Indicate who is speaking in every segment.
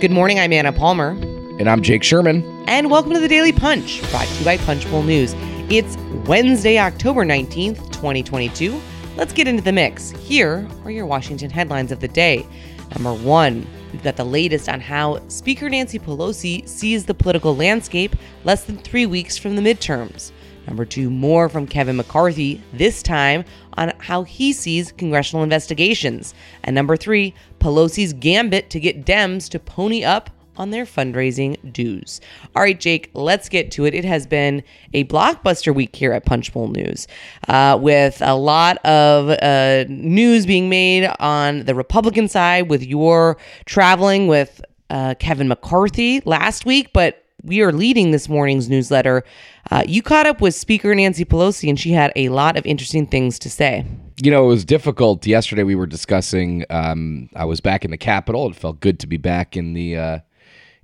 Speaker 1: Good morning, I'm Anna Palmer.
Speaker 2: And I'm Jake Sherman.
Speaker 1: And welcome to the Daily Punch, brought to you by Punchbowl News. It's Wednesday, October 19th, 2022. Let's get into the mix. Here are your Washington headlines of the day. Number one, we've got the latest on how Speaker Nancy Pelosi sees the political landscape less than three weeks from the midterms. Number two, more from Kevin McCarthy, this time on how he sees congressional investigations. And number three, Pelosi's gambit to get Dems to pony up on their fundraising dues. All right, Jake, let's get to it. It has been a blockbuster week here at Punchbowl News uh, with a lot of uh, news being made on the Republican side with your traveling with uh, Kevin McCarthy last week, but we are leading this morning's newsletter. Uh, you caught up with Speaker Nancy Pelosi, and she had a lot of interesting things to say.
Speaker 2: You know, it was difficult. Yesterday, we were discussing. Um, I was back in the Capitol. It felt good to be back in the uh,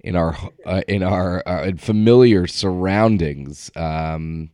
Speaker 2: in our uh, in our uh, familiar surroundings. Um,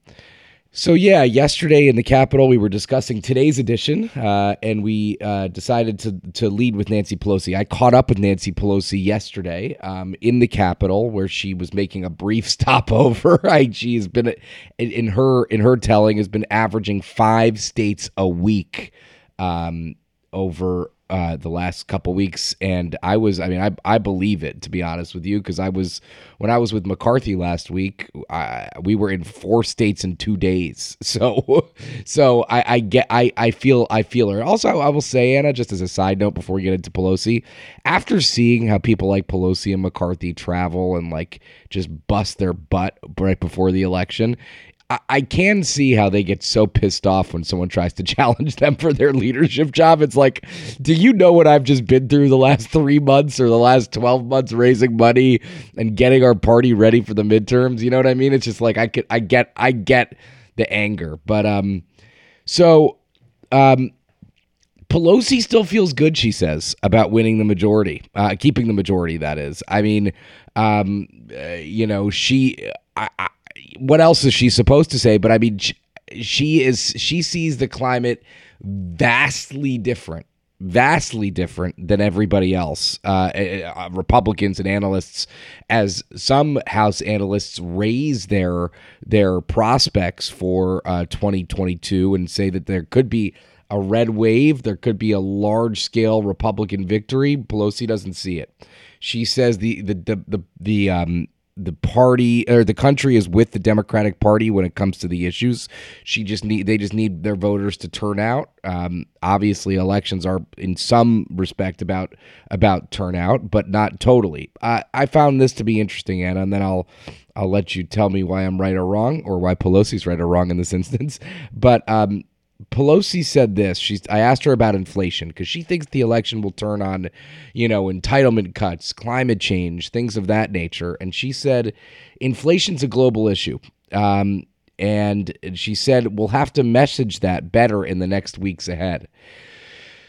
Speaker 2: so yeah, yesterday in the Capitol, we were discussing today's edition, uh, and we uh, decided to to lead with Nancy Pelosi. I caught up with Nancy Pelosi yesterday um, in the Capitol, where she was making a brief stopover. I, she has been in her in her telling has been averaging five states a week um, over uh, the last couple weeks, and I was, I mean, I I believe it to be honest with you, because I was when I was with McCarthy last week, I, we were in four states in two days. So, so I, I get, I I feel, I feel her. Also, I will say, Anna, just as a side note before we get into Pelosi, after seeing how people like Pelosi and McCarthy travel and like just bust their butt right before the election, I can see how they get so pissed off when someone tries to challenge them for their leadership job. It's like, do you know what I've just been through the last three months or the last 12 months raising money and getting our party ready for the midterms? You know what I mean? It's just like, I could, I get, I get the anger. But, um, so, um, Pelosi still feels good, she says, about winning the majority, uh, keeping the majority, that is. I mean, um, uh, you know, she, I, I what else is she supposed to say? But I mean, she is she sees the climate vastly different vastly different than everybody else, uh, uh, Republicans and analysts, as some House analysts raise their their prospects for uh, 2022 and say that there could be a red wave, there could be a large scale Republican victory. Pelosi doesn't see it. She says the the the the, the um, the party or the country is with the Democratic Party when it comes to the issues. She just need they just need their voters to turn out. Um, obviously, elections are in some respect about about turnout, but not totally. I, I found this to be interesting, Anna, and then I'll I'll let you tell me why I'm right or wrong, or why Pelosi's right or wrong in this instance. But um, Pelosi said this. She's I asked her about inflation because she thinks the election will turn on, you know, entitlement cuts, climate change, things of that nature. And she said, inflation's a global issue. Um, and she said we'll have to message that better in the next weeks ahead.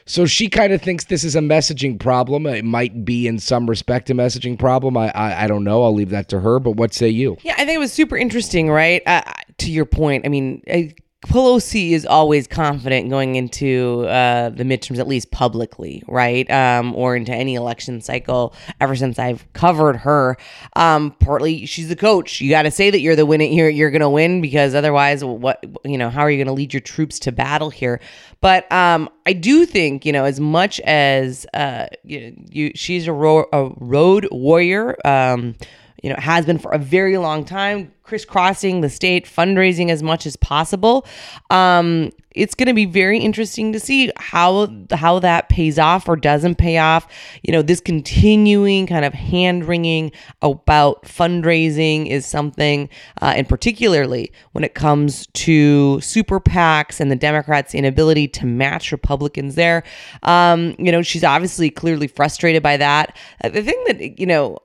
Speaker 2: So she kind of thinks this is a messaging problem. It might be in some respect a messaging problem. I I, I don't know. I'll leave that to her. But what say you?
Speaker 1: Yeah, I think it was super interesting, right? Uh, to your point, I mean, I, Pelosi is always confident going into uh, the midterms, at least publicly, right? Um, or into any election cycle. Ever since I've covered her, um, partly she's the coach. You got to say that you're the winning. You're you're gonna win because otherwise, what you know? How are you gonna lead your troops to battle here? But um, I do think you know as much as uh, you, you she's a, ro- a road warrior. You know, has been for a very long time, crisscrossing the state, fundraising as much as possible. Um, it's going to be very interesting to see how how that pays off or doesn't pay off. You know, this continuing kind of hand wringing about fundraising is something, uh, and particularly when it comes to super PACs and the Democrats' inability to match Republicans there. Um, you know, she's obviously clearly frustrated by that. Uh, the thing that you know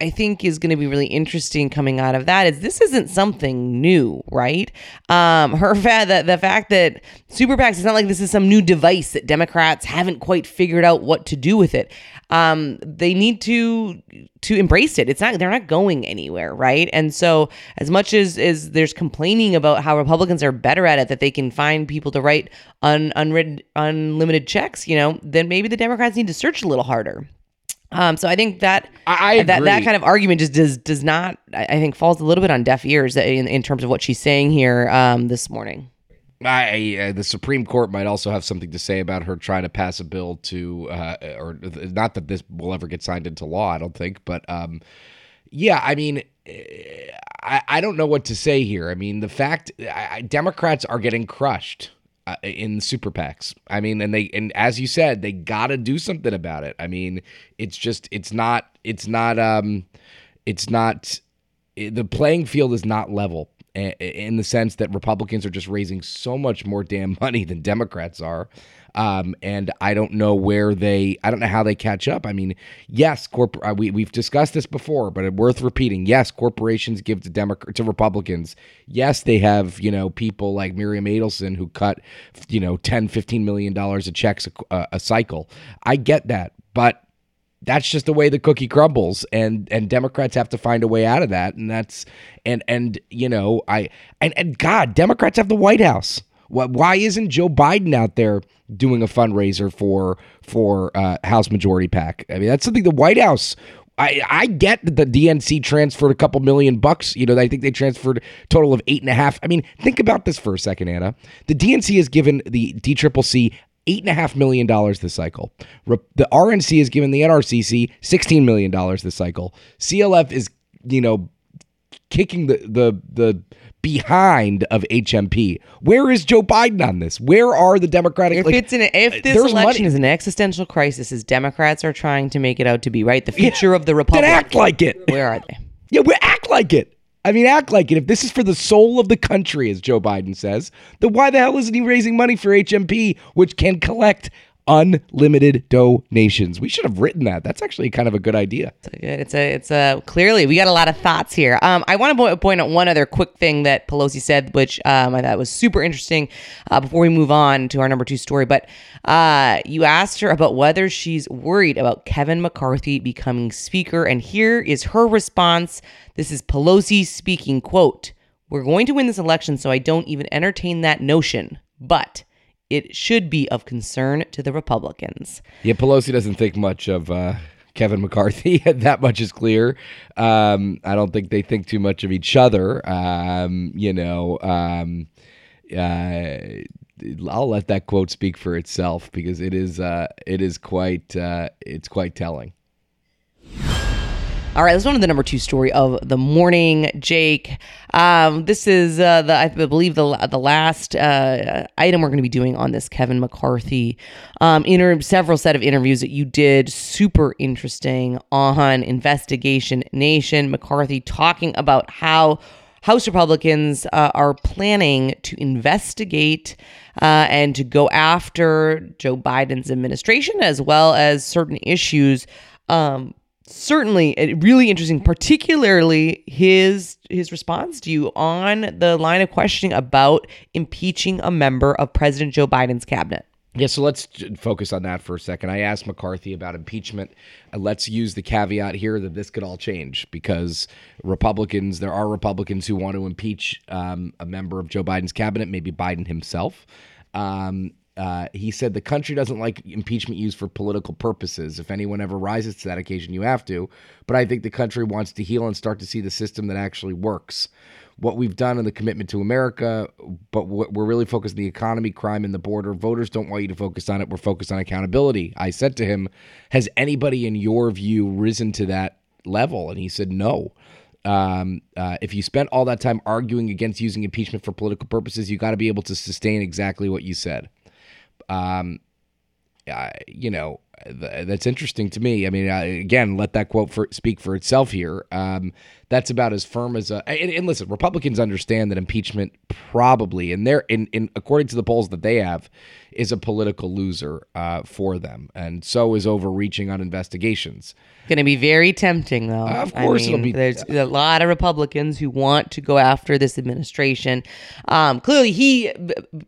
Speaker 1: I think is going to be really interesting coming out of that is this isn't something new, right? Um, her fact that the fact that super PACs, it's not like this is some new device that Democrats haven't quite figured out what to do with it. Um, they need to to embrace it. It's not they're not going anywhere, right? And so as much as as there's complaining about how Republicans are better at it, that they can find people to write un, unread unlimited checks, you know, then maybe the Democrats need to search a little harder. Um, so I think that
Speaker 2: I-
Speaker 1: that that kind of argument just does does not I I think falls a little bit on deaf ears in, in terms of what she's saying here um, this morning.
Speaker 2: I, uh, the Supreme Court might also have something to say about her trying to pass a bill to, uh, or not that this will ever get signed into law, I don't think, but um, yeah, I mean, eh, I, I don't know what to say here. I mean, the fact I, I- Democrats are getting crushed uh, in super PACs. I mean, and they and as you said, they got to do something about it. I mean, it's just it's not it's not um it's not the playing field is not level in the sense that Republicans are just raising so much more damn money than Democrats are. Um, and I don't know where they, I don't know how they catch up. I mean, yes, corp- uh, we, we've discussed this before, but it's worth repeating. Yes, corporations give to Democrat to Republicans. Yes, they have, you know, people like Miriam Adelson who cut, you know, 10, 15 million dollars of checks a, a cycle. I get that, but that's just the way the cookie crumbles and and democrats have to find a way out of that and that's and and you know i and, and god democrats have the white house Why- isn't joe biden out there doing a fundraiser for for uh, house majority PAC? i mean that's something the white house I, I get that the DNC transferred a couple million bucks. You know, I think they transferred total of eight and a half. I mean, think about this for a second, Anna. The DNC has given the DCCC eight and a half million dollars this cycle. The RNC has given the NRCC sixteen million dollars this cycle. CLF is, you know, kicking the the the behind of HMP. Where is Joe Biden on this? Where are the Democratic?
Speaker 1: If
Speaker 2: like,
Speaker 1: it's an if this election
Speaker 2: money-
Speaker 1: is an existential crisis, as Democrats are trying to make it out to be, right? The future of the republic.
Speaker 2: act like it.
Speaker 1: Where are they?
Speaker 2: Yeah, we act like it. I mean, act like it. If this is for the soul of the country, as Joe Biden says, then why the hell isn't he raising money for HMP, which can collect unlimited donations? We should have written that. That's actually kind of a good idea.
Speaker 1: It's a good. It's a. It's a. Clearly, we got a lot of thoughts here. Um, I want to point out one other quick thing that Pelosi said, which um, I thought was super interesting. Uh, before we move on to our number two story, but uh, you asked her about whether she's worried about Kevin McCarthy becoming speaker, and here is her response. This is Pelosi speaking. Quote: "We're going to win this election, so I don't even entertain that notion, but." It should be of concern to the Republicans.
Speaker 2: Yeah, Pelosi doesn't think much of uh, Kevin McCarthy. that much is clear. Um, I don't think they think too much of each other. Um, you know, um, uh, I'll let that quote speak for itself because it is uh, it is quite uh, it's quite telling.
Speaker 1: All right, let's go to the number two story of the morning, Jake. Um, this is uh, the I believe the the last uh, item we're going to be doing on this Kevin McCarthy um, inter- several set of interviews that you did, super interesting on Investigation Nation. McCarthy talking about how House Republicans uh, are planning to investigate uh, and to go after Joe Biden's administration as well as certain issues. Um, certainly really interesting particularly his his response to you on the line of questioning about impeaching a member of president joe biden's cabinet
Speaker 2: Yeah, so let's focus on that for a second. I asked McCarthy about impeachment. Uh, let's use the caveat here that this could all change because Republicans, there are Republicans who want to impeach um, a member of Joe Biden's cabinet, maybe Biden himself. Um, uh, he said the country doesn't like impeachment used for political purposes. If anyone ever rises to that occasion, you have to. But I think the country wants to heal and start to see the system that actually works what we've done in the commitment to America, but we're really focused on the economy, crime, and the border. Voters don't want you to focus on it. We're focused on accountability. I said to him, Has anybody in your view risen to that level? And he said, No. Um, uh, if you spent all that time arguing against using impeachment for political purposes, you got to be able to sustain exactly what you said. Um, uh, you know, th- that's interesting to me. I mean, uh, again, let that quote for, speak for itself here. Um, that's about as firm as a. And, and listen, Republicans understand that impeachment probably, and they're in, in according to the polls that they have, is a political loser uh, for them, and so is overreaching on investigations.
Speaker 1: Going to be very tempting, though.
Speaker 2: Of course
Speaker 1: I
Speaker 2: it'll be-
Speaker 1: There's a lot of Republicans who want to go after this administration. Um, clearly, he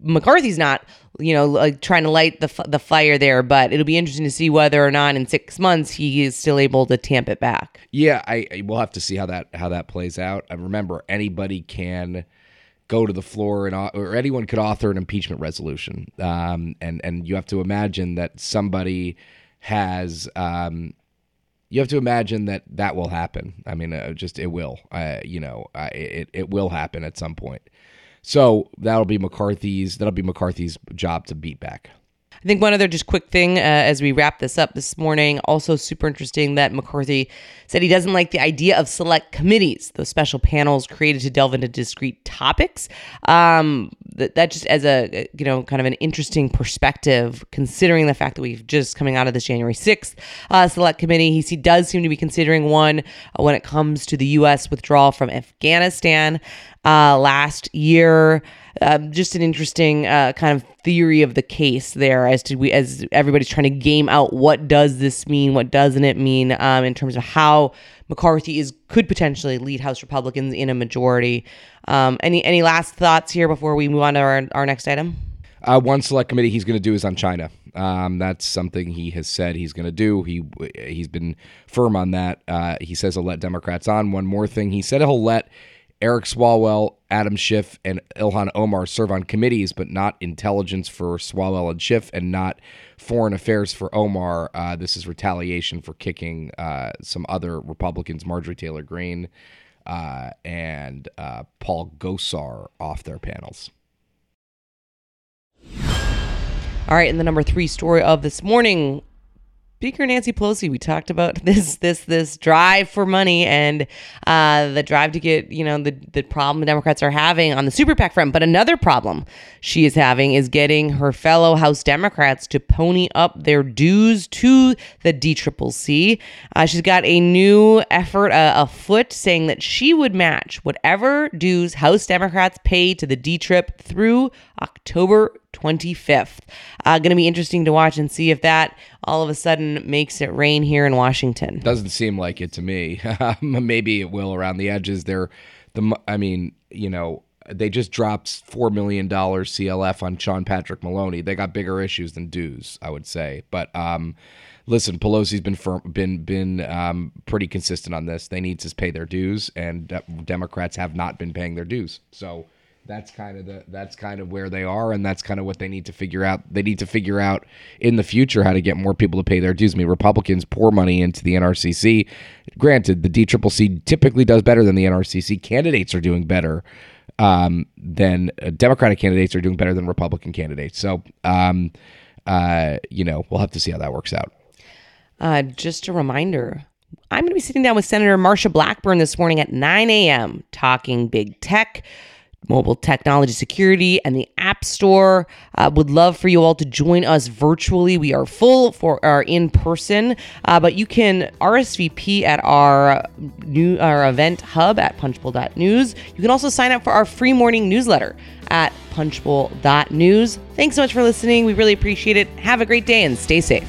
Speaker 1: McCarthy's not, you know, like trying to light the f- the fire there. But it'll be interesting to see whether or not in six months he is still able to tamp it back.
Speaker 2: Yeah, I, I we'll have to see how that how that plays out. And remember, anybody can go to the floor and or anyone could author an impeachment resolution. Um, and and you have to imagine that somebody has um, you have to imagine that that will happen. I mean, uh, just it will. Uh, you know, uh, it it will happen at some point. So that'll be McCarthy's. That'll be McCarthy's job to beat back.
Speaker 1: I think one other just quick thing uh, as we wrap this up this morning, also super interesting that McCarthy said he doesn't like the idea of select committees, those special panels created to delve into discrete topics. Um, that, that just as a you know kind of an interesting perspective, considering the fact that we've just coming out of this January sixth uh, select committee. He, he does seem to be considering one uh, when it comes to the U.S. withdrawal from Afghanistan uh, last year. Um, just an interesting uh, kind of theory of the case there as to we as everybody's trying to game out what does this mean, what doesn't it mean um, in terms of how McCarthy is could potentially lead House Republicans in a majority. Um, any any last thoughts here before we move on to our, our next item?
Speaker 2: Uh, one select committee he's going to do is on China. Um, that's something he has said he's going to do. He he's been firm on that. Uh, he says he'll let Democrats on. One more thing, he said he'll let Eric Swalwell, Adam Schiff, and Ilhan Omar serve on committees, but not intelligence for Swalwell and Schiff, and not foreign affairs for Omar. Uh, this is retaliation for kicking uh, some other Republicans, Marjorie Taylor Greene uh, and uh, Paul Gosar, off their panels.
Speaker 1: All right, and the number three story of this morning Speaker Nancy Pelosi, we talked about this this this drive for money and uh, the drive to get you know the the problem the Democrats are having on the super PAC front. But another problem she is having is getting her fellow House Democrats to pony up their dues to the D DCCC. Uh, she's got a new effort uh, afoot saying that she would match whatever dues House Democrats pay to the D Trip through October 25th. Uh, going to be interesting to watch and see if that all of a sudden makes it rain here in Washington.
Speaker 2: Doesn't seem like it to me. Maybe it will around the edges. There, the I mean, you know, they just dropped four million dollars CLF on Sean Patrick Maloney. They got bigger issues than dues, I would say. But um, listen, Pelosi's been firm, been been um, pretty consistent on this. They need to pay their dues, and Democrats have not been paying their dues. So that's kind of the that's kind of where they are and that's kind of what they need to figure out. They need to figure out in the future how to get more people to pay their dues. I mean republicans pour money into the nrcc granted the dccc typically does better than the nrcc candidates are doing better um, than uh, democratic candidates are doing better than republican candidates. So um, uh, you know we'll have to see how that works out.
Speaker 1: Uh, just a reminder i'm going to be sitting down with senator marsha blackburn this morning at 9 a.m talking big tech mobile technology security and the App Store. Uh, would love for you all to join us virtually. We are full for our in person, uh, but you can RSVP at our new our event hub at punchbowl.news. You can also sign up for our free morning newsletter at punchbowl.news. Thanks so much for listening. We really appreciate it. Have a great day and stay safe.